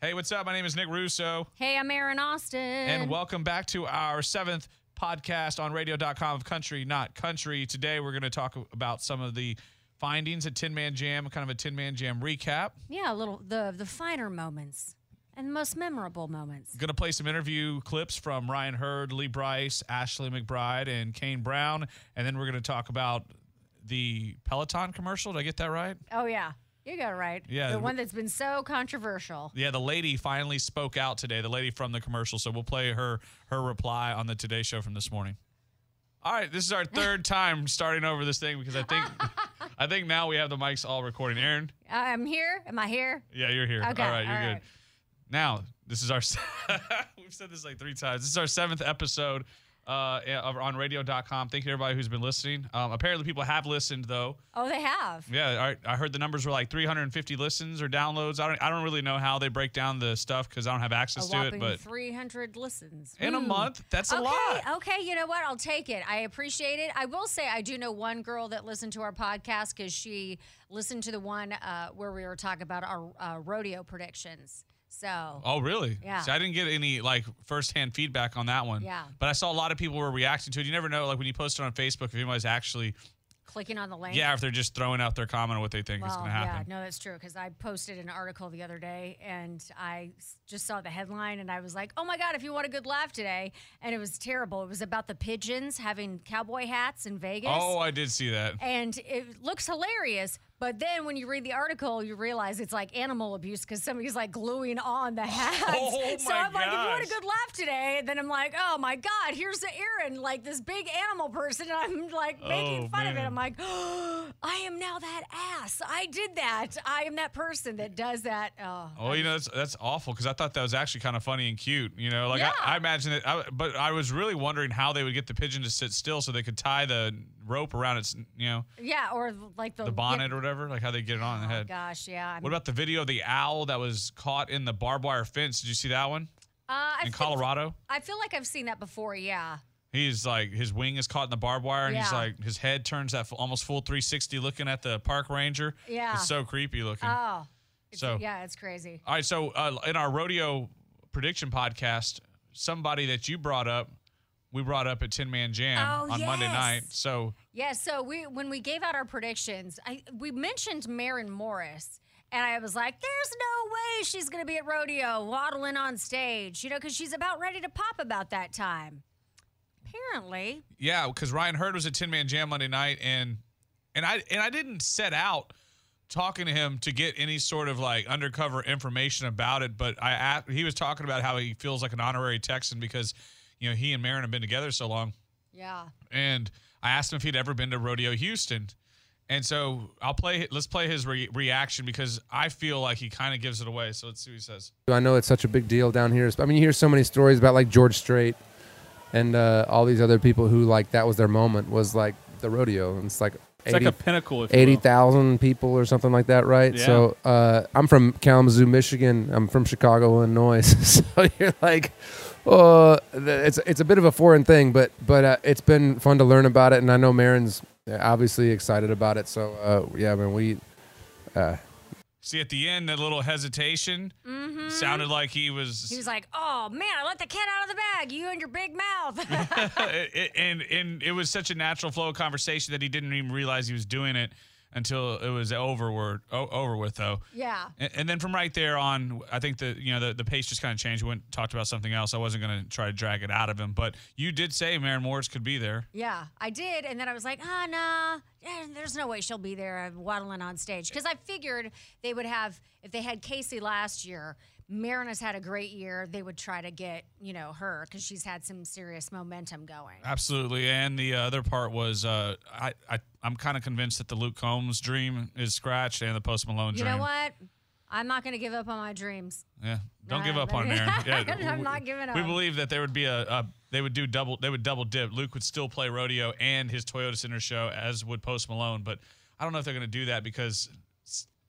Hey, what's up? My name is Nick Russo, Hey, I'm Aaron Austin. and welcome back to our seventh podcast on radio.com of Country Not Country. Today, we're going to talk about some of the findings at Tin Man Jam, kind of a Tin Man Jam recap. yeah, a little the the finer moments and the most memorable moments. Going to play some interview clips from Ryan Hurd, Lee Brice, Ashley McBryde, and Kane Brown. And then we're going to talk about the Peloton commercial. Did I get that right? Oh yeah, you got it right. Yeah. the one that's been so controversial. Yeah, the lady finally spoke out today. The lady from the commercial. So we'll play her her reply on the Today Show from this morning. All right, this is our third time starting over this thing because I think I think now we have the mics all recording. Aaron, uh, I'm here. Am I here? yeah, you're here. Okay, all right, you're all good. right. Now this is our we've said this like three times. This is our seventh episode uh, on Radio.com. Thank you everybody who's been listening. Um, apparently, people have listened though. Oh, they have. Yeah, I, I heard the numbers were like 350 listens or downloads. I don't I don't really know how they break down the stuff because I don't have access to it. But 300 listens. in a Hmm. month, that's a lot. okay. You know what? I'll take it. I appreciate it. I will say I do know one girl that listened to our podcast because she listened to the one uh, where we were talking about our uh, rodeo predictions. So Oh, really? Yeah. See, I didn't get any like firsthand feedback on that one. Yeah. But I saw a lot of people were reacting to it. You never know, like when you post it on Facebook, if anybody's actually, clicking on the link. yeah, if they're just throwing out their comment on what they think is going to happen. yeah, no, that's true. Because I posted an article the other day, and I just saw the headline, and I was like, "Oh my god, if you want a good laugh today!" And it was terrible. It was about the pigeons having cowboy hats in Vegas. Oh, I did see that. and it looks hilarious. But then when you read the article, you realize it's like animal abuse because somebody's like gluing on the hats. Oh, so I'm like, if you want a good laugh today, then I'm like, oh my God, here's the Aaron, like this big animal person. And I'm like making Oh, fun of it. I'm like, oh, I am now that ass. I did that. I am that person that does that. Oh, Oh, you know that's that's awful because I thought that was actually kind of funny and cute. You know, like Yeah. I, I imagine it, I, but I was really wondering how they would get the pigeon to sit still so they could tie the rope around its, you know, yeah. Or like the, the bonnet or whatever, like how they get it on the Oh head. gosh, yeah. I'm- What about the video of the owl that was caught in the barbed wire fence? Did you see that one uh, I in feel- Colorado? I feel like I've seen that before. Yeah. He's like his wing is caught in the barbed wire, and he's like his head turns that almost full 360, looking at the park ranger. Yeah. it's so creepy looking. Oh. So- yeah, it's crazy. All right, so uh, in our rodeo prediction podcast, somebody that you brought up, we brought up at Tin Man Jam Oh, on Monday night. So Yeah, so we when we gave out our predictions, I we mentioned Maren Morris. And I was like, there's no way she's going to be at rodeo waddling on stage, you know, because she's about ready to pop about that time. Apparently. yeah, because Ryan Hurd was at Tin Man Jam Monday night, and and I and I didn't set out talking to him to get any sort of like undercover information about it, but I asked, he was talking about how he feels like an honorary Texan because you know he and Maren have been together so long. Yeah. and I asked him if he'd ever been to Rodeo Houston. And so I'll play. Let's play his re- reaction because I feel like he kind of gives it away. So let's see what he says. I know it's such a big deal down here. I mean, you hear so many stories about like George Strait and uh, all these other people who like that was their moment was like the rodeo. And it's like It's like a pinnacle. If 80,000 people or something like that, right? Yeah. So uh, I'm from Kalamazoo, Michigan. I'm from Chicago, Illinois. so you're like, oh, th- it's it's a bit of a foreign thing, but but uh, it's been fun to learn about it, and I know Maren's obviously excited about it. So uh, yeah, man, we. Uh, See at the end that little hesitation sounded like he was, He was like, oh, man, I let the cat out of the bag. You and your big mouth. And and it was such a natural flow of conversation that he didn't even realize he was doing it until it was over. O- over with though. yeah. And, and then from right there on, I think the you know the, the pace just kind of changed. We went talked about something else. I wasn't going to try to drag it out of him, but you did say Maren Morris could be there. Yeah, I did, and then I was like, ah, nah, eh, there's no way she'll be there waddling on stage because I figured they would have if they had Casey last year. Maren has had a great year. They would try to get you know her because she's had some serious momentum going. Absolutely, and the other part was uh, I, I I'm kind of convinced that the Luke Combs dream is scratched and the Post Malone dream. You know what? I'm not going to give up on my dreams. Yeah, don't give up on Aaron. Yeah, I'm not giving up. We believe that there would be a, a they would do double they would double dip. Luke would still play rodeo and his Toyota Center show as would Post Malone, but I don't know if they're going to do that because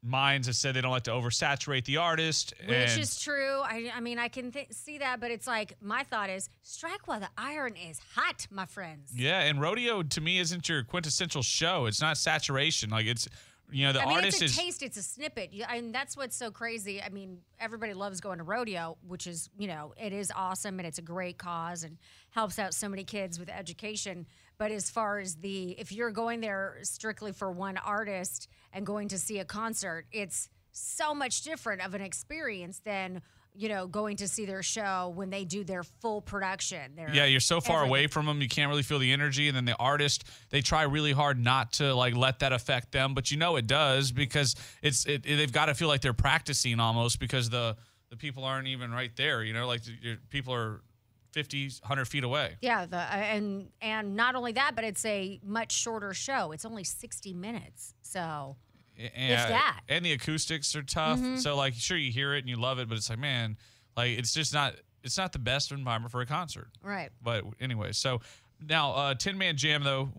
Minds have said they don't like to oversaturate the artist. Which is true. I, I mean, I can th- see that, but it's like my thought is strike while the iron is hot, my friends. yeah, and rodeo to me isn't your quintessential show. It's not saturation. Like it's you know the I mean, artist it's a is taste, it's a snippet, You- and that's what's so crazy. I mean, everybody loves going to rodeo, which is, you know, it is awesome and it's a great cause and helps out so many kids with education. But as far as the, if you're going there strictly for one artist and going to see a concert, it's so much different of an experience than, you know, going to see their show when they do their full production. Their Yeah, you're so far everything. away from them, you can't really feel the energy. And then the artist, they try really hard not to like let that affect them, but you know it does because it's it, they've got to feel like they're practicing almost because the the people aren't even right there. You know, like the, people are 50, 100 feet away. Yeah, the, uh, and and not only that, but it's a much shorter show. It's only 60 minutes. So And, that. Mm-hmm. and the acoustics are tough. So like, sure you hear it and you love it, but it's like, man, like it's just not it's not the best environment for a concert. right. But anyway, so now uh, Tin Man Jam though,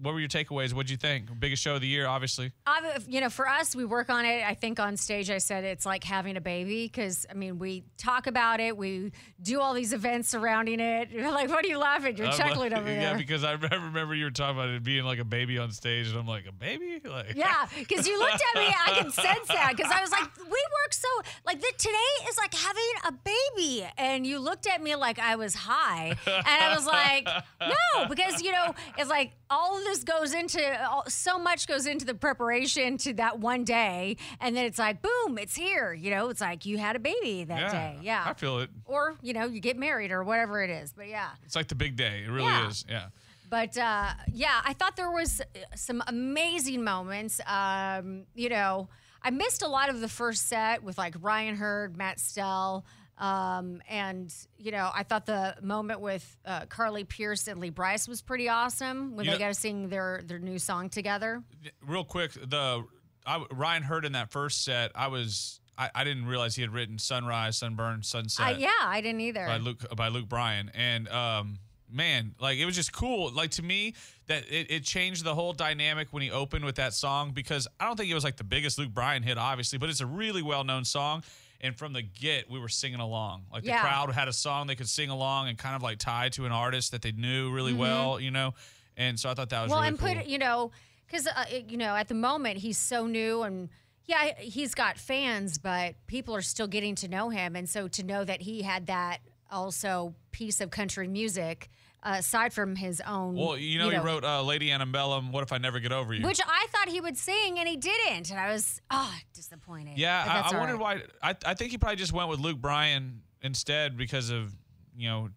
what, were your takeaways? What'd you think? Biggest show of the year, obviously. I've, you know, for us, we work on it. I think on stage, I said it's like having a baby because I mean, we talk about it, we do all these events surrounding it. You're like, what are you laughing? You're uh, I'm chuckling like- over Yeah, there. because I remember remember you were talking about it being like a baby on stage, and I'm like, a baby? Like, Yeah, because you looked at me, I can sense that. Because I was like, we work so like the, today is like having a baby, and you looked at me like I was high, and I was like, no, because you know it's like all this goes into all, so much goes into the preparation to that one day, and then it's like boom, it's here. You know, it's like you had a baby that yeah, day, yeah, I feel it. or you know you get married or whatever it is, but yeah. It's like the big day. It really Yeah. is. Yeah. But uh, yeah, I thought there was uh, some amazing moments. Um, you know, I missed a lot of the first set with like Ryan Hurd, Matt Stell. Um, and you know, I thought the moment with uh, Carly Pearce and Lee Brice was pretty awesome when You they know- got to sing their their new song together. Real quick, the I, Ryan Hurd in that first set. I was I, I didn't realize he had written Sunrise, Sunburn, Sunset. Yeah, I didn't either. by Luke by Luke Bryan, and um, man, like it was just cool. Like to me, that it, it changed the whole dynamic when he opened with that song because I don't think it was like the biggest Luke Bryan hit, obviously, but it's a really well known song. And from the get, we were singing along. Like Yeah. the crowd had a song they could sing along and kind of like tie to an artist that they knew really well, you know. And so I thought that was Mm-hmm. well, really and cool. put you know, because uh, you know, at the moment he's so new and. Yeah, he's got fans, but people are still getting to know him, and so to know that he had that also piece of country music uh, aside from his own. well, you know, he wrote uh, "Lady Antebellum." What if I never get over you? which I thought he would sing, and he didn't, and I was oh disappointed. Yeah, I, I wondered right. why. I, I think he probably just went with Luke Bryan instead because of you know,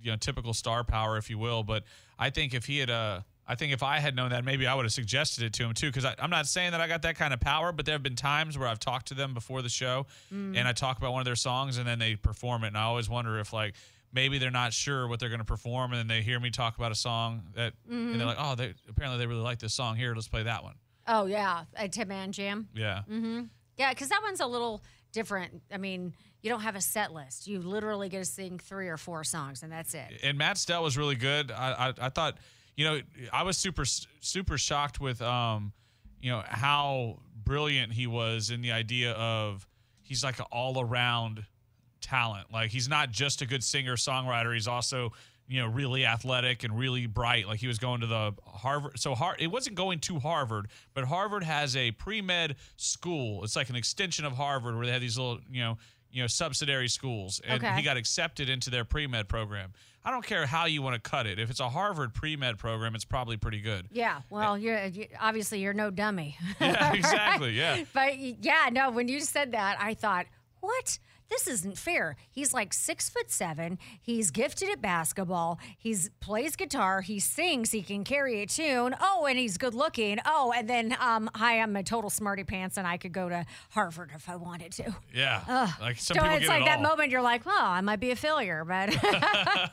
you know, typical star power, if you will. But I think if he had, uh, I think if I had known that, maybe I would have suggested it to him too. Because I'm not saying that I got that kind of power, but there have been times where I've talked to them before the show, Mm. and I talk about one of their songs, and then they perform it, and I always wonder if like. Maybe they're not sure what they're going to perform, and then they hear me talk about a song that, and Mm-hmm. they're like, "Oh, they apparently they really like this song. Here, let's play that one." Oh yeah, a Tin Man Jam. Yeah, Mm-hmm. Yeah, because that one's a little different. I mean, you don't have a set list. You literally get to sing three or four songs, and that's it. and Matt Stell was really good. I, I I thought, you know, I was super super shocked with um, you know, how brilliant he was in the idea of he's like an all around talent. Like he's not just a good singer songwriter. He's also you know really athletic and really bright. Like he was going to the Harvard. So Har- it wasn't going to Harvard, but Harvard has a pre med school. It's like an extension of Harvard where they have these little you know you know subsidiary schools, and Okay. he got accepted into their pre med program. I don't care how you want to cut it. If it's a Harvard pre med program, it's probably pretty good. Yeah. Well, you're you, obviously you're no dummy. Yeah, exactly. Yeah. But yeah, no, when you said that, I thought, what? This isn't fair. He's like six foot seven. He's gifted at basketball. He plays guitar. He sings. He can carry a tune. Oh, and he's good looking. Oh, and then um, hi, I'm a total smarty pants, and I could go to Harvard if I wanted to. Yeah. like some so people it's get like it that all. moment you're like, well, I might be a failure, but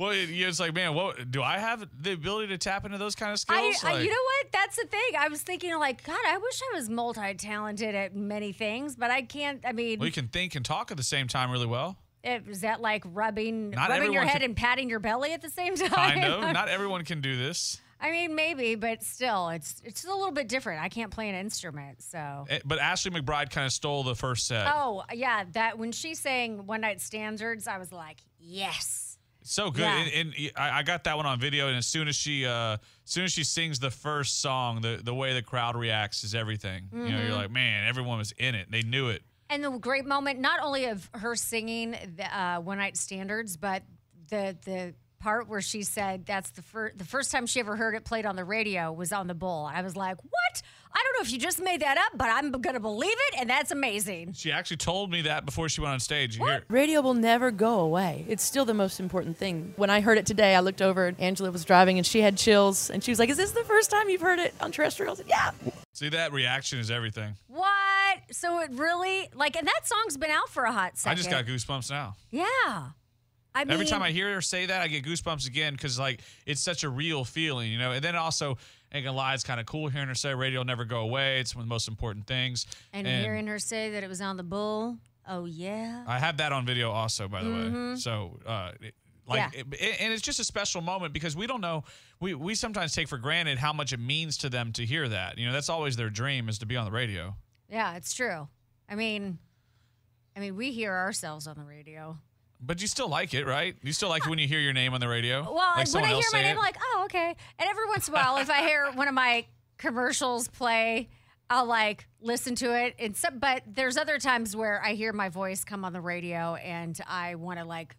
Well, it, it's like, man, what do I have the ability to tap into those kind of skills? I, Like- you know what? That's the thing. I was thinking, like, God, I wish I was multi-talented at many things, but I can't. I mean, well, can think and talk at the same time really well. it- is that like rubbing, Not rubbing your head can- and patting your belly at the same time? Kind of. Not everyone can do this. I mean, maybe, but still, it's it's a little bit different. I can't play an instrument, so. Eh, But Ashley McBryde kind of stole the first set. Oh yeah, that when she sang "One Night Standards," I was like, yes. So good, Yeah. and, and I got that one on video. And as soon as she, uh, as soon as she sings the first song, the the way the crowd reacts is everything. You know, Mm-hmm. you're like, man, everyone was in it. They knew it. And the great moment, not only of her singing the uh, "One Night Standards," but the the part where she said that's the first the first time she ever heard it played on the radio was on the Bull. I was like, what? I don't know if you just made that up, but I'm gonna believe it, and that's amazing. She actually told me that before she went on stage. You hear- Radio will never go away. It's still the most important thing. When I heard it today, I looked over and Angela was driving and she had chills and she was like, Is this the first time you've heard it on terrestrial? I said, Yeah. See that reaction is everything. What? So it really like, and that song's been out for a hot second. I just got goosebumps now. Yeah. I mean, Every time I hear her say that, I get goosebumps again because like it's such a real feeling, you know. And then also, ain't gonna lie, it's kind of cool hearing her say radio will never go away. It's one of the most important things. and, hearing her say that it was on the Bull. Oh yeah. I have that on video also, by the way. So, uh, it- like, Mm-hmm. Yeah. it- and it's just a special moment because we don't know. We we sometimes take for granted how much it means to them to hear that. You know, that's always their dream is to be on the radio. Yeah, it's true. I mean, I mean, we hear ourselves on the radio. But you still like it, right? You still like it when you hear your name on the radio. Well, like when I hear my name? I'm like, oh, okay. And every once in a while, if I hear one of my commercials play, I'll like listen to it. And so, but there's other times where I hear my voice come on the radio, and I want to like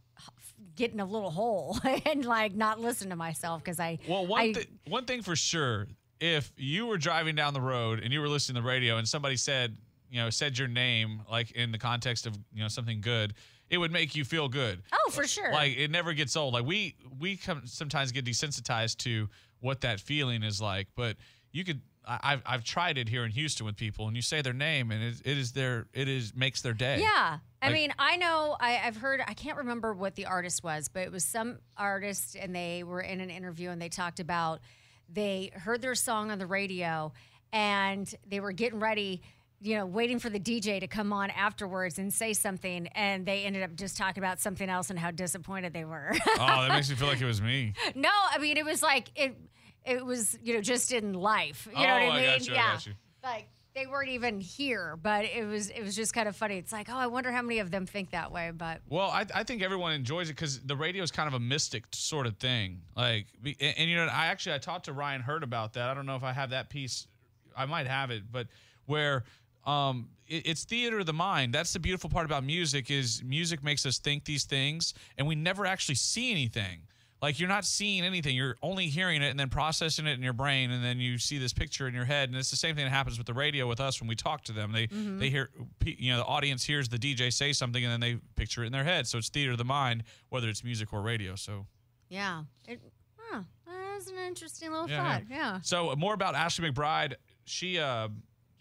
get in a little hole and like not listen to myself because I. Well, one I, thi- one thing for sure, if you were driving down the road and you were listening to the radio and somebody said, you know, said your name like in the context of you know something good, it would make you feel good. oh, for sure. Like it never gets old. Like we we come sometimes get desensitized to what that feeling is like, but you could. I've I've tried it here in Houston with people, and you say their name, and it, it is their it is makes their day. Yeah. I Like- mean, I know I, I've heard, I can't remember what the artist was, but it was some artist and they were in an interview and they talked about they heard their song on the radio and they were getting ready, you know, waiting for the DJ to come on afterwards and say something. And they ended up just talking about something else and how disappointed they were. Oh, that makes me feel like it was me. no, I mean, it was like, it, it was, you know, just in life. You know Oh, what I I mean? you, I yeah. you. Like they weren't even here, but it was it was just kind of funny. It's like, oh, I wonder how many of them think that way. But Well, I, I think everyone enjoys it because the radio is kind of a mystic sort of thing. Like, and, and, you know, I actually I talked to Ryan Hurd about that. I don't know if I have that piece. I might have it, but where um, it, it's theater of the mind. That's the beautiful part about music is music makes us think these things, and we never actually see anything. Like you're not seeing anything. You're only hearing it and then processing it in your brain, and then you see this picture in your head. And it's the same thing that happens with the radio with us when we talk to them. They they hear, you know, the audience hears the DJ say something, and then they picture it in their head. So it's theater of the mind, whether it's music or radio. So yeah, it, huh, that was an interesting little yeah, thought. Yeah. So more about Ashley McBryde. She uh,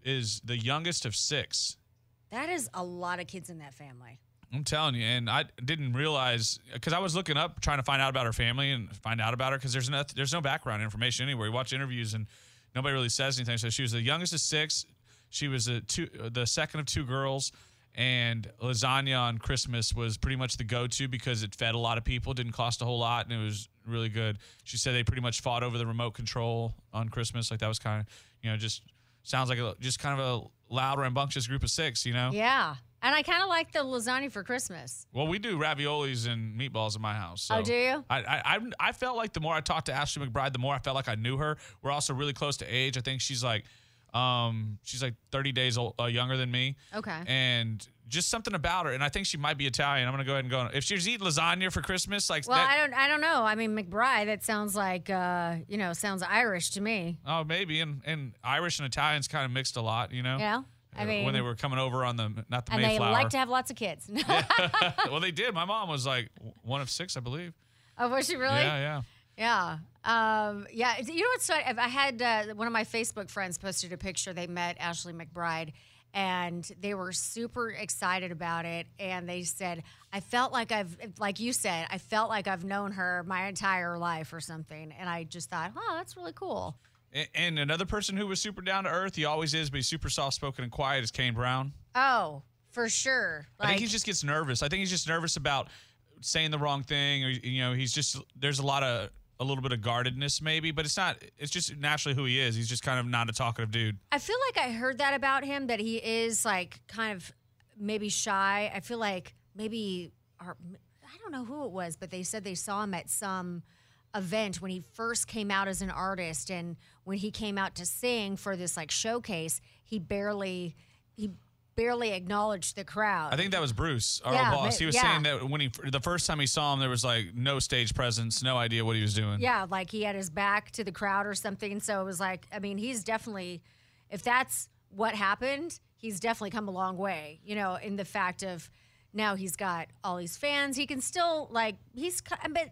is the youngest of six. that is a lot of kids in that family. I'm telling you, and I didn't realize because I was looking up trying to find out about her family and find out about her because there's no there's no background information anywhere. You watch interviews and nobody really says anything. So she was the youngest of six. She was a two, the second of two girls, and lasagna on Christmas was pretty much the go-to because it fed a lot of people, didn't cost a whole lot, and it was really good. She said they pretty much fought over the remote control on Christmas. Like that was kind of you know just sounds like a just kind of a loud, rambunctious group of six. You know. Yeah, and I kind of like the lasagna for Christmas. Well, we do raviolis and meatballs in my house. So Oh, do you? I, I I I felt like the more I talked to Ashley McBryde, the more I felt like I knew her. We're also really close to age. I think she's like, um, she's like 30 days old, uh, younger than me. Okay. And just something about her, and I think she might be Italian. I'm gonna go ahead and go. If she's eating lasagna for Christmas, like Well, that, I don't, I don't know. I mean, McBryde. That sounds like, uh, you know, sounds Irish to me. oh maybe, and and Irish and Italians kind of mixed a lot, you know. You know, I Uh, mean, when they were coming over on the not the and they Mayflower. like to have lots of kids. well, they did. My mom was like one of six, I believe. oh, was she really? Yeah, yeah. Yeah. Um, yeah. You know what's funny? I had uh, one of my Facebook friends posted a picture. They met Ashley McBryde, and they were super excited about it. And they said, I felt like I've, like you said, I felt like I've known her my entire life or something. And I just thought, oh, that's really cool. And another person who was super down to earth, he always is, but he's super soft spoken and quiet, is Kane Brown. Oh, for sure. I think he just gets nervous. I think he's just nervous about saying the wrong thing, or you know, he's just there's a lot of a little bit of guardedness maybe, but it's not. It's just naturally who he is. He's just kind of not a talkative dude. I feel like I heard that about him that he is like kind of maybe shy. I feel like maybe I don't know who it was, but they said they saw him at some event when he first came out as an artist and when he came out to sing for this like showcase, he barely he barely acknowledged the crowd. I think that was Bruce, our Yeah, old boss. He was yeah. saying that when he the first time he saw him, there was like no stage presence, no idea what he was doing. Yeah, like he had his back to the crowd or something. So it was like, I mean, he's definitely, if that's what happened, he's definitely come a long way, you know, in the fact of now he's got all these fans. He can still, like, he's, but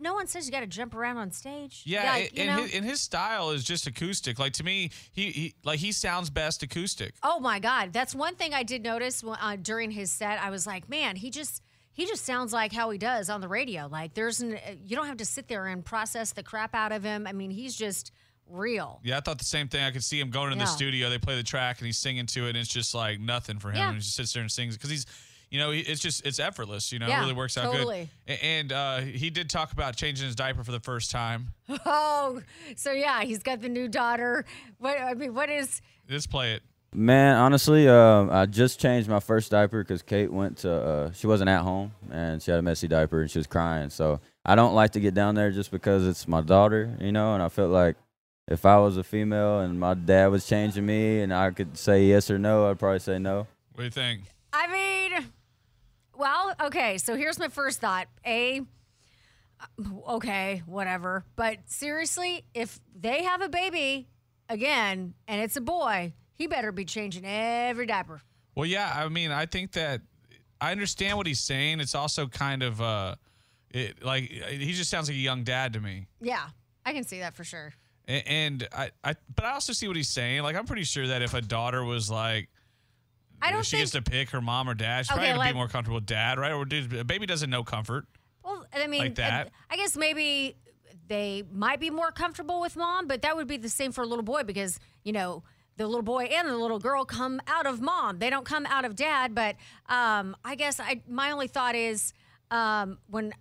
no one says you got to jump around on stage. Yeah, Like, and, you and know? his, and his style is just acoustic. Like to me, he, he like he sounds best acoustic. Oh my God, that's one thing I did notice uh, during his set. I was like, man, he just he just sounds like how he does on the radio. Like there's an, uh, you don't have to sit there and process the crap out of him. I mean, he's just real. Yeah, I thought the same thing. I could see him going in the studio. They play the track and he's singing to it, and it's just like nothing for him. Yeah. He just sits there and sings because he's, you know, it's just it's effortless. You know, it really works out totally. good. And uh, he did talk about changing his diaper for the first time. Oh, so yeah, he's got the new daughter. What I mean, what is? Let's play it. Man, honestly, um, I just changed my first diaper because Kate went to. Uh, she wasn't at home and she had a messy diaper and she was crying. So I don't like to get down there just because it's my daughter, you know. And I felt like if I was a female and my dad was changing me and I could say yes or no, I'd probably say no. What do you think? I mean, well, okay. So here's my first thought. A, uh, okay, whatever. But seriously, if they have a baby again and it's a boy, he better be changing every diaper. Well, yeah, I mean, I think that I understand what he's saying. It's also kind of uh, it like he just sounds like a young dad to me. Yeah, I can see that for sure. A- And I, I, but I also see what he's saying. Like, I'm pretty sure that if a daughter was like, I don't she think. gets to pick her mom or dad, she's Okay, probably gonna like- be more comfortable with dad, right? Or dude, a baby doesn't know comfort. Well, I mean, Like that. I, I guess maybe they might be more comfortable with mom, but that would be the same for a little boy because, you know, the little boy and the little girl come out of mom. They don't come out of dad. But um, I guess I my only thought is um, when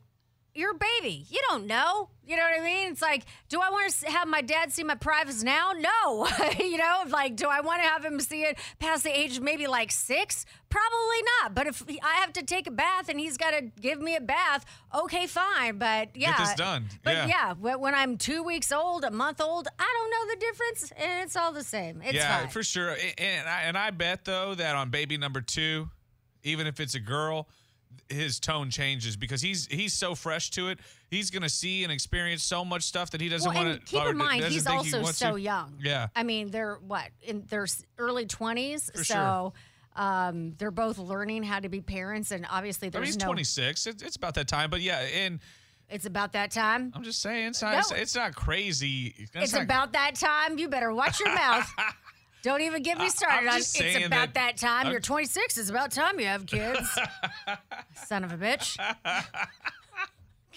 you're a baby, you don't know. You know what I mean? It's like, do I want to have my dad see my privates now? No. you know, like, do I want to have him see it past the age of maybe like six? Probably not. But if I have to take a bath and he's got to give me a bath, okay, fine. But yeah, this done. But Yeah. yeah, when I'm two weeks old, a month old, I don't know the difference, and it's all the same. It's yeah, fine. for sure. And I, and I bet though that on baby number two, even if it's a girl, his tone changes because he's he's so fresh to it. He's gonna see and experience so much stuff that he doesn't well, want to. keep in mind, he's also so young. Yeah. I mean, they're what in their early twenties, so um, they're both learning how to be parents, and obviously I there's mean, he's no. 26. It's, it's about that time. But yeah, and It's about that time. I'm just saying, it's not, No. it's, it's not crazy. It's not- about that time. You better watch your mouth. Don't even get me started on it's about that- that, time. I'm- You're 26. It's about time you have kids. Son of a bitch.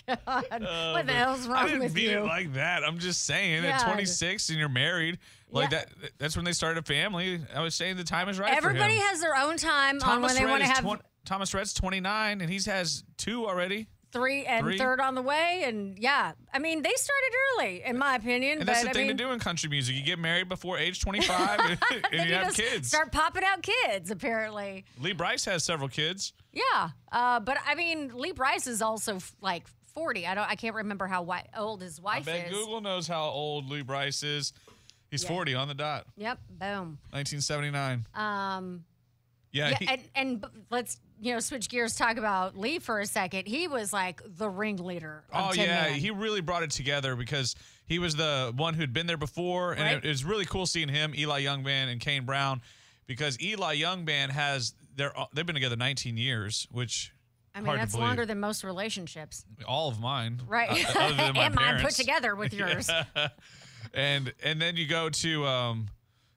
God, what oh, the hell's wrong I didn't with mean you? it like that. I'm just saying at 26 and you're married, like Yeah. that. That's when they started a family. I was saying the time is right Everybody for him. has their own time on Thomas when they want to have twen- Thomas Rhett's 29 and he has two already. Three and three. third on the way. And yeah, I mean, they started early, in my opinion. And but that's the I thing mean, to do in country music. You get married before age 25 and, and then you have kids. Start popping out kids, apparently. Lee Brice has several kids. Yeah, uh, but I mean, Lee Brice is also f- like forty. I don't. I can't remember how wi- old his I wife bet is. Google knows how old Lee Brice is. He's Yeah. 40 on the dot. Yep. Boom. 1979. Um. Yeah. Yeah, he- and and b- let's you know switch gears. Talk about Lee for a second. He was like the ringleader. Of Oh yeah, Man. he really brought it together because he was the one who'd been there before, and Right. it, was really cool seeing him, Eli Young Band, and Kane Brown, because Eli Young Band has their they've been together 19 years, which I mean, that's longer than most relationships, all of mine, right? uh, other than my and mine put together with yours. and and then you go to um,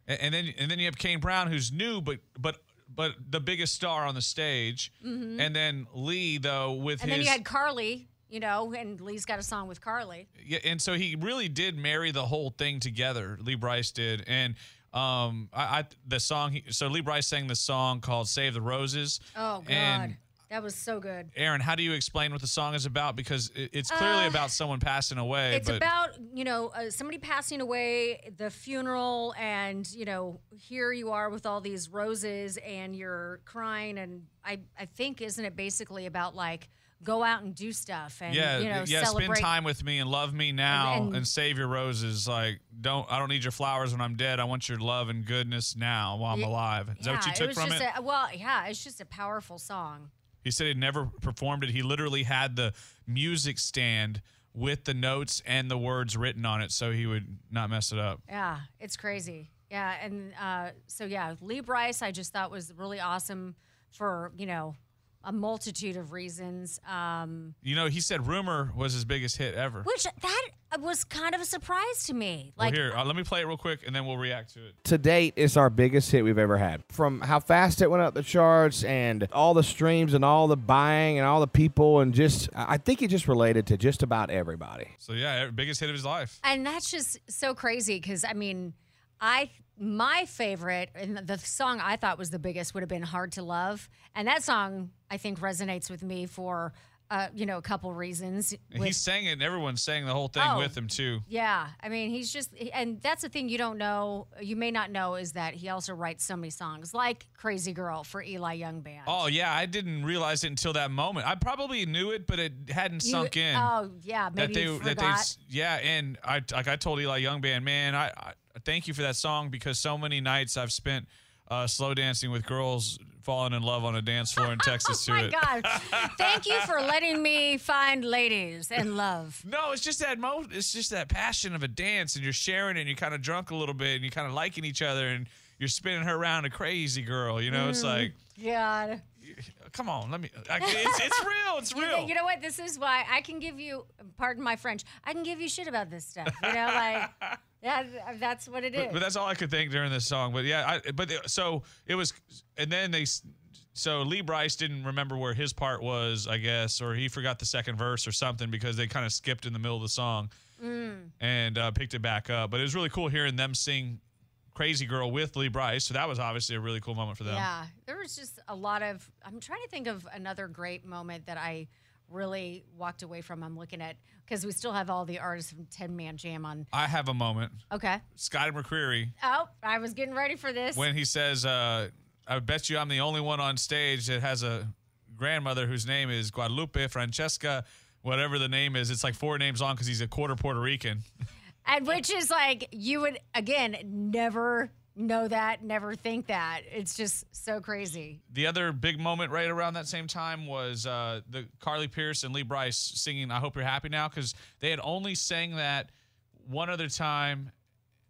and, and then and then you have Kane Brown, who's new, but but but the biggest star on the stage, and then Lee though with Mm-hmm. And then you had Carly, you know, and Lee's got a song with Carly. yeah, and so he really did marry the whole thing together. Lee Brice did, and um, I, I the song. He, so Lee Brice sang the song called "Save the Roses." Oh God, And that was so good. Aaron, how do you explain what the song is about? Because it's clearly Uh, about someone passing away. It's but about you know uh, somebody passing away, the funeral, and you know here you are with all these roses, and you're crying, and I I think isn't it basically about like go out and do stuff and yeah, you know yeah. celebrate. Spend time with me and love me now and, and- save your roses. Like, don't I don't need your flowers when I'm dead. I want your love and goodness now while I'm alive. Is that what you took was from just it? A, well, yeah, it's just a powerful song. He said he'd never performed it. He literally had the music stand with the notes and the words written on it so he would not mess it up. Yeah, it's crazy. Yeah, and uh, so yeah, Lee Brice, I just thought was really awesome for you know a multitude of reasons. Um, You know, he said Rumor was his biggest hit ever. which that was kind of a surprise to me. Well, Like, here, uh, let me play it real quick and then we'll react to it. to date it's our biggest hit we've ever had from how fast it went up the charts and all the streams and all the buying and all the people and just i I think it just related to just about everybody So, yeah, biggest hit of his life. and that's just so crazy because I mean, I my favorite and the song I thought was the biggest would have been "Hard to Love," and that song I think resonates with me for uh, you know a couple reasons. With- he sang it and everyone sang the whole thing Oh. with him, too. Yeah, I mean, he's just, and that's the thing you don't know, you may not know, is that he also writes so many songs, like "Crazy Girl" for Eli Young Band. Oh, yeah, I didn't realize it until that moment. I probably knew it, but it hadn't You- sunk in. Oh yeah, maybe that they you that they forgot. s- yeah and i like i told eli young band man I, I thank you for that song because so many nights i've spent uh, slow dancing with girls falling in love on a dance floor in texas oh to my it God! Thank you for letting me find ladies and love. no it's just that mo it's just that passion of a dance and you're sharing it and you're kind of drunk a little bit and you're kind of liking each other and you're spinning her around a crazy girl you know Mm. it's like God, come on let me I, it's, it's real it's you, real you know what? This is why I can give you, pardon my French, I can give you shit about this stuff. You know, like yeah, that's what it is. But, but that's all I could think during this song. But yeah, I, but it- so it was, and then they, so Lee Brice didn't remember where his part was, I guess, or he forgot the second verse or something because they kind of skipped in the middle of the song and uh, picked it back up. But it was really cool hearing them sing "Crazy Girl" with Lee Brice. So that was obviously a really cool moment for them. Yeah, there was just a lot of. I'm trying to think of another great moment that I really walked away from. I'm looking at because we still have all the artists from Tin Man Jam on. I have a moment. Okay. Scotty McCreery Oh, I was getting ready for this. when he says, uh, "I bet you I'm the only one on stage that has a grandmother whose name is Guadalupe Francesca." Whatever the name is, it's like four names long because he's a quarter Puerto Rican. and which is like you would again never know that, never think that. It's just so crazy. The other big moment right around that same time was uh, the Carly Pearce and Lee Brice singing "I Hope You're Happy Now" because they had only sang that one other time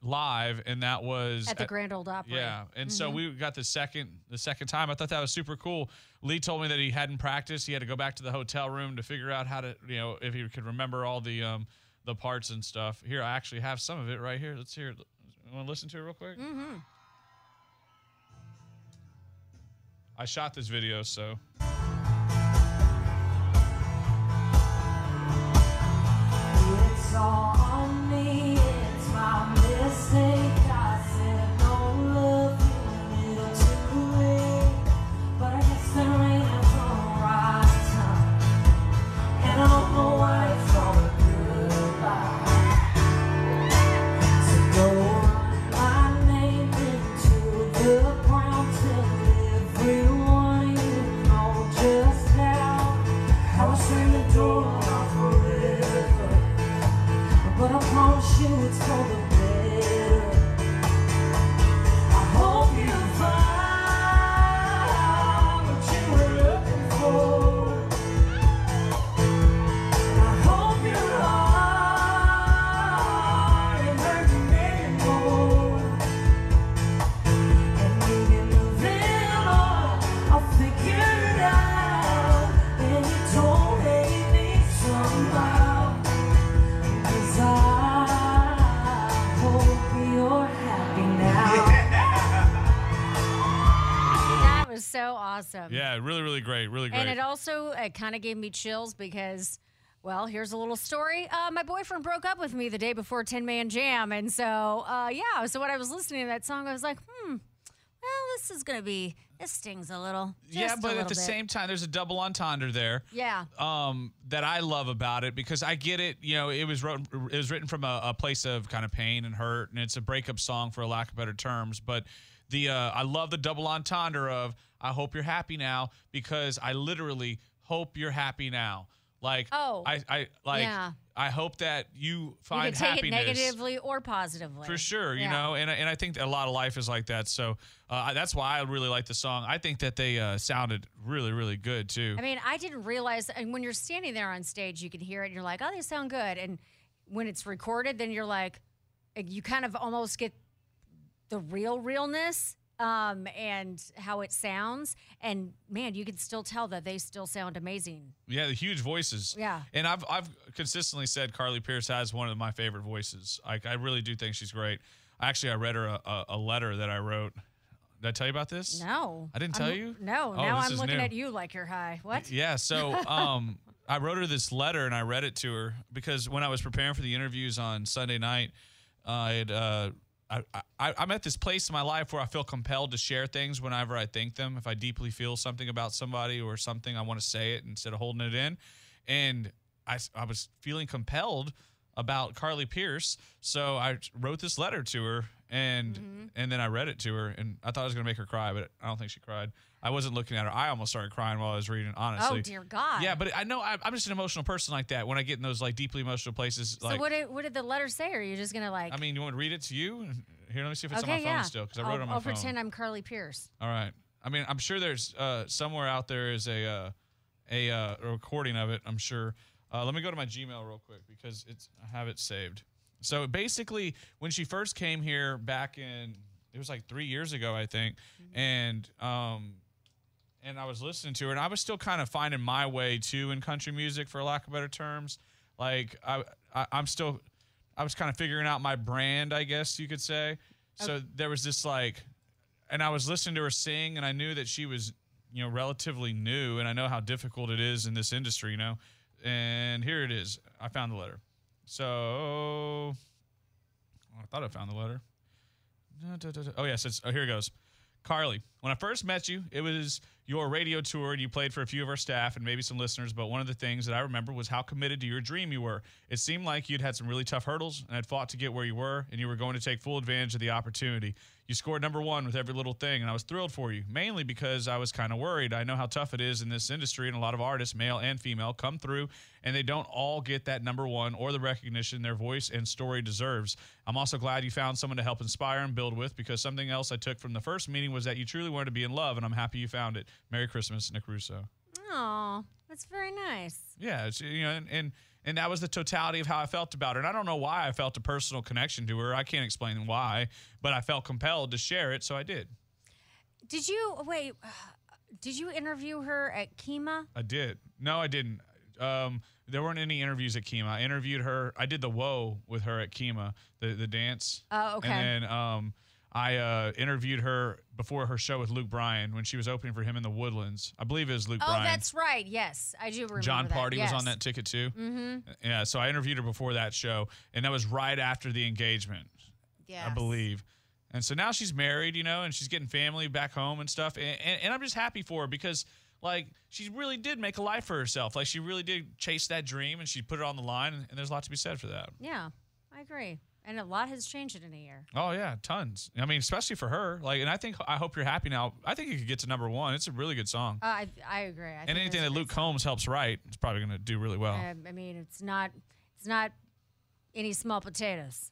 live, and that was At the Grand Ole Opry. Yeah, and so we got the second the second time. I thought that was super cool. Lee told me that he hadn't practiced. He had to go back to the hotel room to figure out how to, you know, if he could remember all the um the parts and stuff. Here, I actually have some of it right here. Let's hear it. Want to listen to it real quick? Mm-hmm. I shot this video, so. It kind of gave me chills because, well, here's a little story. Uh, my boyfriend broke up with me the day before Tin Man Jam, and so uh, yeah. So when I was listening to that song, I was like, hmm. Well, this is gonna be. This stings a little. yeah, but at the bit. same time, there's a double entendre there. Yeah. um, that I love about it because I get it. You know, it was wrote, it was written from a, a place of kind of pain and hurt, and it's a breakup song for a lack of better terms. But the uh, I love the double entendre of I hope you're happy now because I literally hope you're happy now. Like Oh. I I like Yeah. I hope that you You find could take happiness it negatively or positively. for sure, you Yeah. know, and and I think a lot of life is like that. So uh, that's why I really like the song. I think that they uh, sounded really, really good too. I mean, I didn't realize, and when you're standing there on stage, you can hear it, and you're like, "Oh, they sound good." And when it's recorded, then you're like, you kind of almost get the real realness um, and how it sounds. And man, you can still tell that they still sound amazing. Yeah, the huge voices. Yeah. And I've I've consistently said Carly Pearce has one of my favorite voices. I, I really do think she's great. Actually, I read her a, a, letter that I wrote. Did I tell you about this? No, I didn't I'm- tell you? No, Oh, now I'm looking new. at you like you're high. What? Yeah. So um, I wrote her this letter and I read it to her because when I was preparing for the interviews on Sunday night, I had. Uh, I, I, I'm at this place in my life where I feel compelled to share things whenever I think them. If I deeply feel something about somebody or something, I want to say it instead of holding it in. And I I was feeling compelled about Carly Pearce, so I wrote this letter to her, and Mm-hmm. and then I read it to her, and I thought I was gonna make her cry, but I don't think she cried. I wasn't looking at her. I almost started crying while I was reading. Honestly. Oh dear God. Yeah, but I know I, I'm just an emotional person like that. When I get in those like deeply emotional places, So like what did what did the letter say? Or are you just gonna like? I mean, you want to read it to you? Here, let me see if it's okay, on my phone yeah. still because I I'll, wrote it on my I'll phone. pretend I'm Carly Pearce. All right. I mean, I'm sure there's uh, somewhere out there is a uh, a, uh, recording of it. I'm sure. Uh, let me go to my Gmail real quick because it's I have it saved. So basically, when she first came here back in it was like three years ago, I think, and um, and I was listening to her, and I was still kind of finding my way too in country music, for lack of better terms. Like I, I I'm still, I was kind of figuring out my brand, I guess you could say. So there was this like, and I was listening to her sing, and I knew that she was, you know, relatively new, and I know how difficult it is in this industry, you know. And here it is. I found the letter. So I thought I found the letter. Oh yes, it's oh here it goes. Carly, when I first met you, it was your radio tour and you played for a few of our staff and maybe some listeners, but one of the things that I remember was how committed to your dream you were. It seemed like you'd had some really tough hurdles and had fought to get where you were, and you were going to take full advantage of the opportunity. You scored number one with every little thing, and I was thrilled for you, mainly because I was kind of worried. I know how tough it is in this industry, and a lot of artists, male and female, come through and they don't all get that number one or the recognition their voice and story deserves. I'm also glad you found someone to help inspire and build with because something else I took from the first meeting was that you truly wanted to be in love, and I'm happy you found it. Merry Christmas, Nick Russo. Oh, that's very nice. Yeah, it's, you know, and, and and that was the totality of how I felt about her. And I don't know why I felt a personal connection to her. I can't explain why, but I felt compelled to share it, so I did. Did you wait? Did you interview her at Kima? I did. No, I didn't. Um, there weren't any interviews at Kima. I interviewed her. I did the whoa with her at Kima, the the dance. Oh, okay. And then um, I uh, interviewed her before her show with Luke Bryan when she was opening for him in the Woodlands. I believe it was Luke Bryan. Oh, Bryan. that's right. Yes, I do remember. Jon that. Pardi was on that ticket too. Mm-hmm. Yeah, so I interviewed her before that show, and that was right after the engagement. Yeah, I believe. And so now she's married, you know, and she's getting family back home and stuff. And, and, and I'm just happy for her because, like, she really did make a life for herself. Like, she really did chase that dream and she put it on the line. And, and there's a lot to be said for that. Yeah, I agree. And a lot has changed in a year. Oh, yeah, tons. I mean, especially for her. Like, and I think, I hope you're happy now. I think you could get to number one. It's a really good song. Uh, I I agree. I and think anything that Luke. Combs helps write, it's probably going to do really well. Um, I mean, it's not it's not any small potatoes.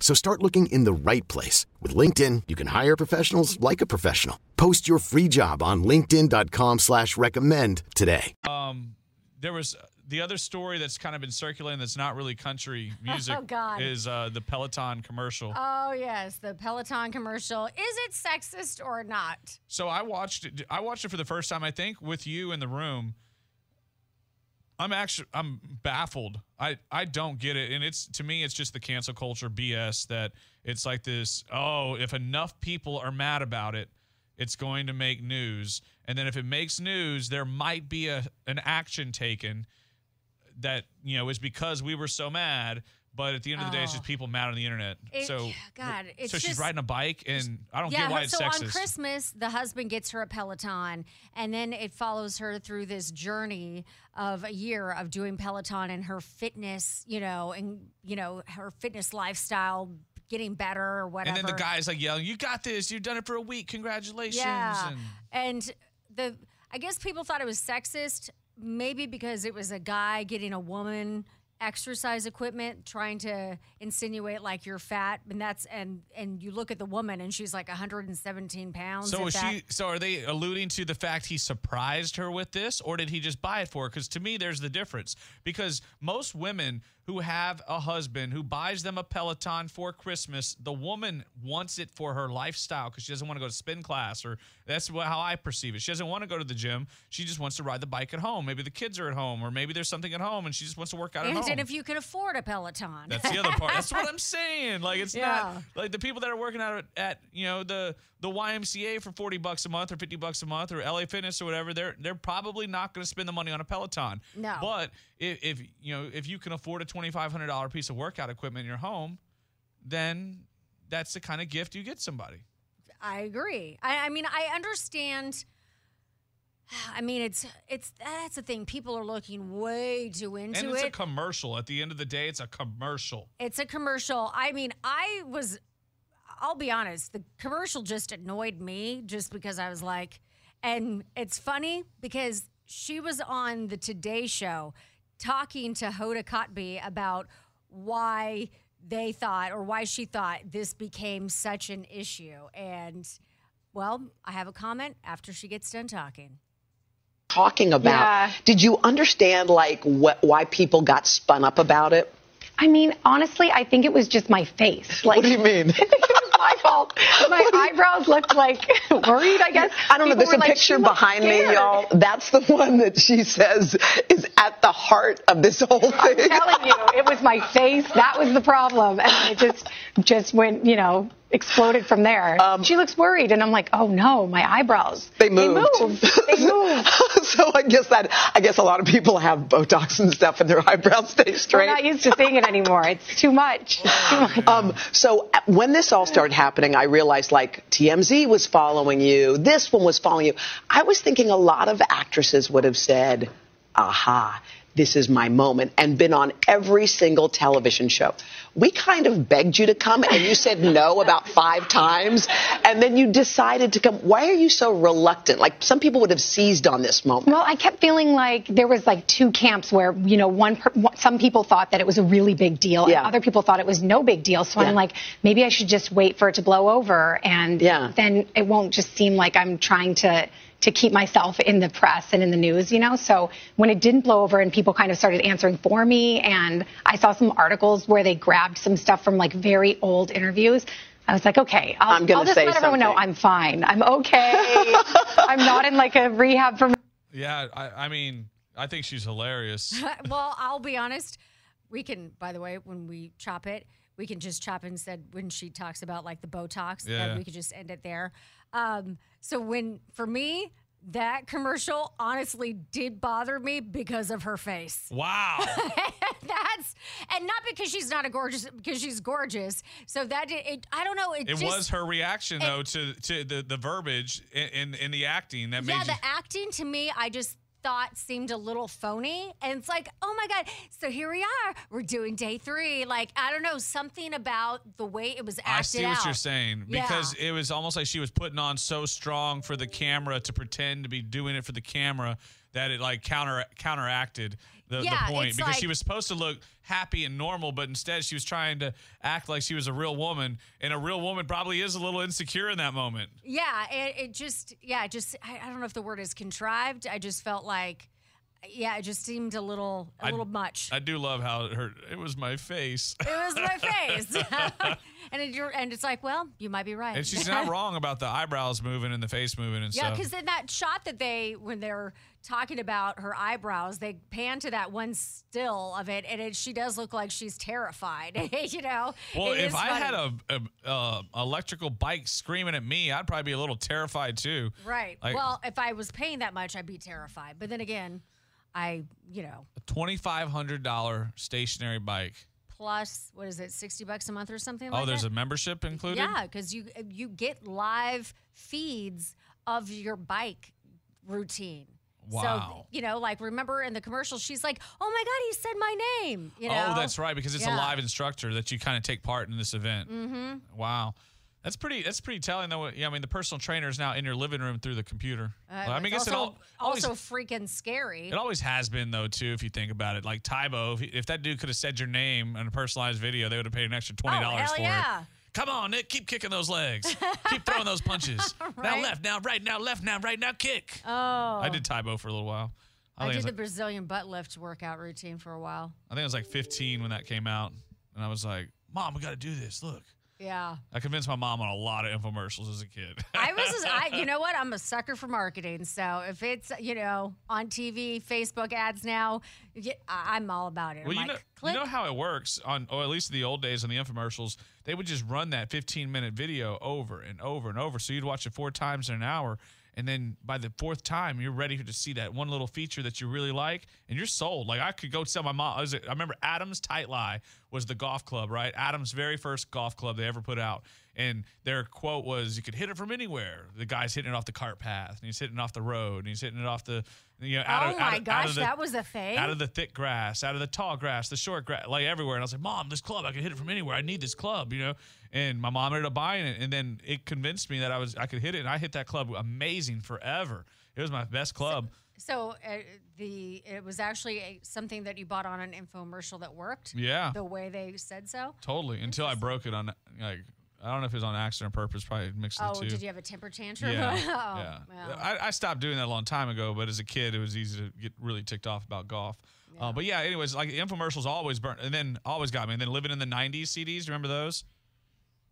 So start looking in the right place. With LinkedIn, you can hire professionals like a professional. Post your free job on linkedin.com slash recommend today. Um, there was the other story that's kind of been circulating that's not really country music. Oh, God. Is uh, the Peloton commercial. Oh yes, the Peloton commercial. Is it sexist or not? So I watched it. I watched it for the first time. I think with you in the room. I'm actually I'm baffled. I I don't get it, and it's to me it's just the cancel culture BS that it's like this. Oh, if enough people are mad about it, it's going to make news, and then if it makes news, there might be a an action taken that you know is because we were so mad. But at the end of the day, it's just Oh. people mad on the internet. It- so God, it's so she's just- riding a bike, and I don't yeah, get why her- it's so sexist. on Christmas, the husband gets her a Peloton, and then it follows her through this journey of a year of doing Peloton and her fitness, you know, and you know her fitness lifestyle getting better or whatever. and then the guy's like yelling, "You got this! You've done it for a week! Congratulations!" Yeah. And- And the I guess people thought it was sexist, maybe because it was a guy getting a woman exercise equipment trying to insinuate like you're fat and that's and and you look at the woman and she's like 117 pounds So is that- she? So are they alluding to the fact he surprised her with this, or did he just buy it for her? Because to me, there's the difference. Because most women who have a husband who buys them a Peloton for Christmas, the woman wants it for her lifestyle because she doesn't want to go to spin class, or that's how I perceive it. She doesn't want to go to the gym. She just wants to ride the bike at home. Maybe the kids are at home, or maybe there's something at home, and she just wants to work out and, at home. And if you can afford a Peloton. That's the other part. That's what I'm saying. Like it's Yeah. not like the people that are working out at, at you know the the YMCA for 40 bucks a month or 50 bucks a month or LA Fitness or whatever. They're they're probably not going to spend the money on a Peloton. No. But if, if you know if you can afford a $2500 piece of workout equipment in your home, then that's the kind of gift you get somebody. I agree. I, I mean, I understand. I mean, it's it's that's the thing. People are looking way too into it. and it's it. a commercial. At the end of the day, it's a commercial. It's a commercial. I mean, I was, I'll be honest, the commercial just annoyed me just because I was like, and it's funny because she was on the Today Show talking to Hoda Kotb about why they thought or why she thought this became such an issue. And, well, I have a comment after she gets done talking. Talking about. Did you understand like what why people got spun up about it? I mean, honestly, I think it was just my face. Like, what do you mean? it was my fault. My eyebrows looked like worried, I guess. I don't know. People There's a like, picture "She looks behind me, y'all. That's the one that she says is at the heart of this whole thing. I'm telling you, it was my face. That was the problem. And it just, just went, you know, exploded from there. she looks worried. And I'm like, oh no, my eyebrows. Um, They moved. They moved. They moved. so I guess that I guess a lot of people have Botox and stuff, and their eyebrows stay We're straight. not used to seeing it anymore. It's too much. Too much. Um, so uh, when this all started happening, I realized like TMZ was following you, this one was following you. I was thinking a lot of actresses would have said, aha, this is my moment, and been on every single television show. We kind of begged you to come, and you said no about five times, and then you decided to come. Why are you so reluctant? Like some people would have seized on this moment. Well, I kept feeling like there was like two camps where you know one, per, some people thought that it was a really big deal, Yeah. and other people thought it was no big deal. So Yeah. I'm like, maybe I should just wait for it to blow over, and Yeah. then it won't just seem like I'm trying to to keep myself in the press and in the news, you know. So when it didn't blow over and people kind of started answering for me, and I saw some articles where they grabbed some stuff from like very old interviews. I was like, okay, I'll, I'm gonna I'll just say let everyone know something. I'm fine. I'm okay. I'm not in like a rehab for Yeah, I, I mean, I think she's hilarious. well, I'll be honest. We can, by the way, when we chop it, we can just chop instead when she talks about like the Botox. Yeah. And we could just end it there. Um, so when for me, that commercial honestly did bother me because of her face. Wow. That's and not because she's not a gorgeous because she's gorgeous. So that did, it I don't know. It, It just, was her reaction though to to the, the verbiage in, in in the acting that Yeah, made you. the acting to me, I just thought seemed a little phony. And it's like, oh my God. So here we are. We're doing day three. Like, I don't know, something about the way it was acted I see what out. you're saying Yeah. because it was almost like she was putting on so strong for the camera to pretend to be doing it for the camera that it like counter counteracted the, Yeah, the point because like- she was supposed to look happy and normal, but instead she was trying to act like she was a real woman, and a real woman probably is a little insecure in that moment. Yeah, it, it just, yeah, it just, I, I don't know if the word is contrived. I just felt like, yeah, it just seemed a little, a I- little much. I do love how it hurt. It was my face. it was my face. and, it, and it's like, well, you might be right. And she's not wrong about the eyebrows moving and the face moving and Yeah, stuff. Yeah, because in that shot that they, when they're talking about her eyebrows, they pan to that one still of it, and it, she does look like she's terrified. you know. Well, if I had a, a, uh electrical bike screaming at me, I'd probably be a little terrified too. right. Like, well, if I was paying that much, I'd be terrified. But then again, I, you know, a twenty five hundred dollar stationary bike. Plus what is it, sixty bucks a month or something? Oh, like there's that? a membership included. Yeah, because you you get live feeds of your bike routine. Wow. So you know, like remember in the commercial, she's like, "Oh my god, he said my name." You know? Oh, that's right, because it's Yeah. a live instructor that you kind of take part in this event. Mm-hmm. Wow. That's pretty. That's pretty telling, though. Yeah, I mean, the personal trainer is now in your living room through the computer. Uh, I mean, I it's guess it also, all, always, also freaking scary. it always has been though, too. If you think about it, like Tae Bo, if, if that dude could have said your name in a personalized video, they would have paid an extra twenty dollars hell for yeah. it. Come on, Nick, keep kicking those legs. keep throwing those punches. Now left, now right, now left, now right, now kick. Oh, I did Tae Bo for a little while. I, I did the like, Brazilian butt lift workout routine for a while. I think I was like 15 when that came out, and I was like, "Mom, we got to do this. Look." Yeah. I convinced my mom on a lot of infomercials as a kid. I was, I, you know what? I'm a sucker for marketing. So if it's, you know, on TV, Facebook ads now, I'm all about it. well, I'm you know, like, you know how it works on, or at least in the old days on the infomercials, they would just run that 15 minute video over and over and over. So you'd watch it four times in an hour. And then by the fourth time, you're ready to see that one little feature that you really like, and you're sold. Like I could go tell my mom. I, was, I remember Adams Tight Lie was the golf club, right? Adams' very first golf club they ever put out, and their quote was, "You could hit it from anywhere." The guy's hitting it off the cart path, and he's hitting it off the road, and he's hitting it off the, you know, out oh of, my out of, out of the, that was a thing. out of the thick grass, out of the tall grass, the short grass, like everywhere. And I was like, Mom, this club, I can hit it from anywhere. I need this club, you know. And my mom ended up buying it, and then it convinced me that I was I could hit it, and I hit that club amazing forever. It was my best club. So uh, the it was actually a, something that you bought on an infomercial that worked. Yeah. The way they said so. totally. Until I broke it on like I don't know if it was on accident or purpose, probably mixed Oh, the two. did you have a temper tantrum? Yeah, oh, yeah. I, I stopped doing that a long time ago, but as a kid, it was easy to get really ticked off about golf. Uh, but yeah, anyways, like infomercials always burn, and then always got me. And then living in the '90s CDs, do you remember those?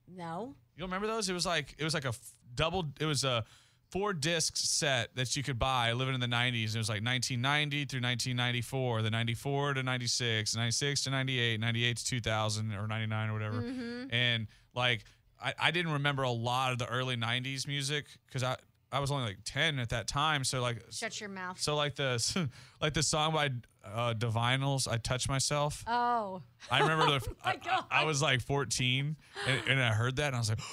No. You remember those? It was like it was like a f- double. It was a four disc set that you could buy living in the 90s. It was like 1990 through 1994, the 94 to 96, 96 to 98, 98 to 2000 or 99 or whatever. Mm-hmm. And like I, I didn't remember a lot of the early 90s music because I I was only like 10 at that time. So like Shut your mouth. so like the like the song by uh, Divinyls, I touch myself. Oh. I remember the, my I, God. I, was like 14 and, and I heard that and I was like,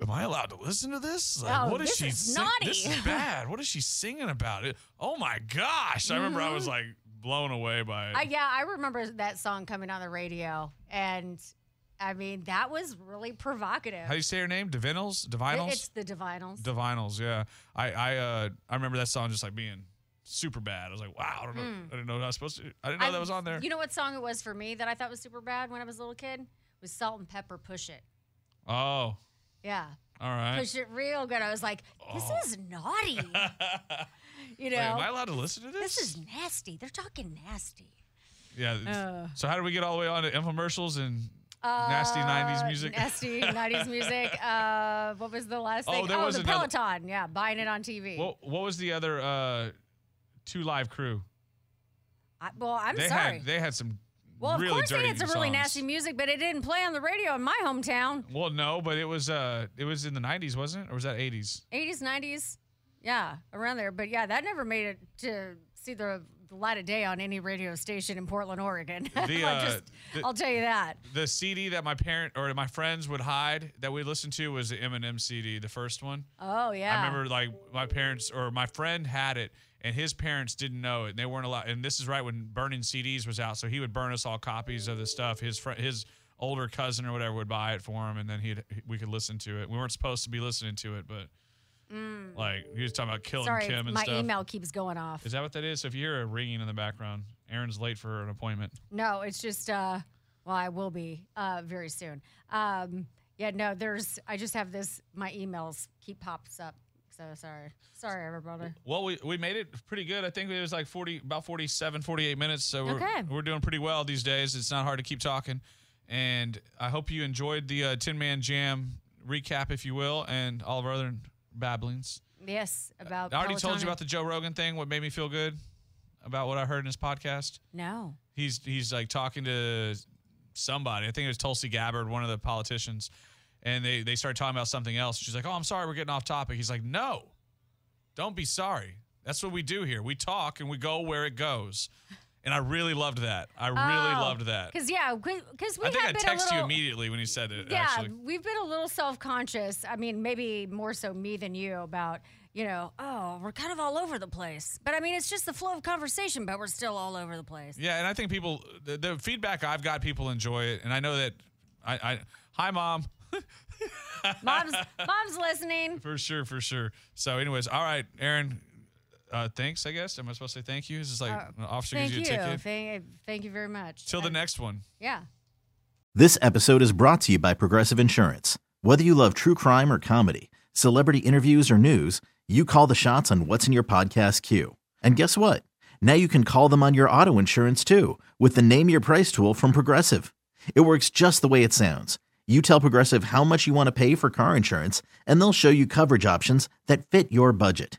Am I allowed to listen to this? Like, Oh, what is this she is sing- This is bad. What is she singing about? It. Oh my gosh! I remember I was like blown away by it. Mm-hmm. I, yeah, I remember that song coming on the radio, and I mean that was really provocative. How do you say her name? Divinyls? Divinyls? It's the Divinyls. Divinyls. Yeah. I I uh I remember that song just like being super bad. I was like, wow. I don't know. I didn't know I was supposed to. I didn't know that was on there. You know what song it was for me that I thought was super bad when I was a little kid? It was Salt-N-Pepa Push It. oh. Yeah. All right. Push it real good. I was like, this Oh. is naughty. you know, Wait, am I allowed to listen to this? this is nasty. They're talking nasty. Yeah. Uh. so how did we get all the way on to infomercials and nasty '90s music? Uh, Nasty 90s music. Uh, what was the last Oh, thing? there oh, was the another- Peloton. Yeah, buying it on TV. What What was the other uh, 2 Live Crew? I, well, I'm they sorry. had they had some well, of really course they had some really nasty music, but it didn't play on the radio in my hometown. Well, no, but it was uh it was in the '90s, wasn't it, or was that '80s? 80s, 90s. Yeah, around there. But yeah, that never made it to see the light of day on any radio station in Portland, Oregon. The, I'll, uh, just- the- I'll tell you that. The CD that my parent or my friends would hide that we listened to was the Eminem CD, the first one. Oh yeah. I remember like my parents or my friend had it and his parents didn't know it. And they weren't allowed. And this is right when burning CDs was out. So he would burn us all copies of the stuff. His friend, his older cousin or whatever would buy it for him. And then he'd, we could listen to it. We weren't supposed to be listening to it, but like he was talking about killing Mm. Sorry, Kim and my stuff. email keeps going off. Is that what that is? So if you hear a ringing in the background, Aaron's late for an appointment. No, it's just uh well, I will be uh very soon. Um yeah, no, there's I just have this my emails keep pops up. So sorry. Sorry everybody. Well, we, we made it pretty good. I think it was like 40, about 47, 48 minutes. So we're, Okay. we're doing pretty well these days. It's not hard to keep talking. And I hope you enjoyed the uh, Tin Man Jam recap, if you will, and all of our other babblings. Yes, about I already told you about the Joe Rogan thing, what made me feel good about what I heard in his podcast. No. He's he's like talking to somebody. I think it was Tulsi Gabbard, one of the politicians, and they they started talking about something else. She's like, "Oh, I'm sorry, we're getting off topic." He's like, "No, don't be sorry. That's what we do here. We talk and we go where it goes." And I really loved that. I really oh, loved that. Because yeah, because we I think I have been a texted you immediately when you said it. Yeah, Actually, we've been a little self-conscious. I mean, maybe more so me than you about you know, oh, we're kind of all over the place. But I mean, it's just the flow of conversation, but we're still all over the place. Yeah, and I think people, the, the feedback I've got, people enjoy it, and I know that. I, I hi, mom. Mom's mom's listening. For sure, for sure. So, anyways, all right, Aaron. Uh, thanks. I guess. Am I supposed to say thank you? Is this like Uh, an officer gives you. you a ticket? Thank, thank you very much. Till the next one. Yeah. This episode is brought to you by Progressive Insurance. Whether you love true crime or comedy, celebrity interviews or news, you call the shots on what's in your podcast queue. And guess what? Now you can call them on your auto insurance too with the Name Your Price tool from Progressive. It works just the way it sounds. You tell Progressive how much you want to pay for car insurance, and they'll show you coverage options that fit your budget.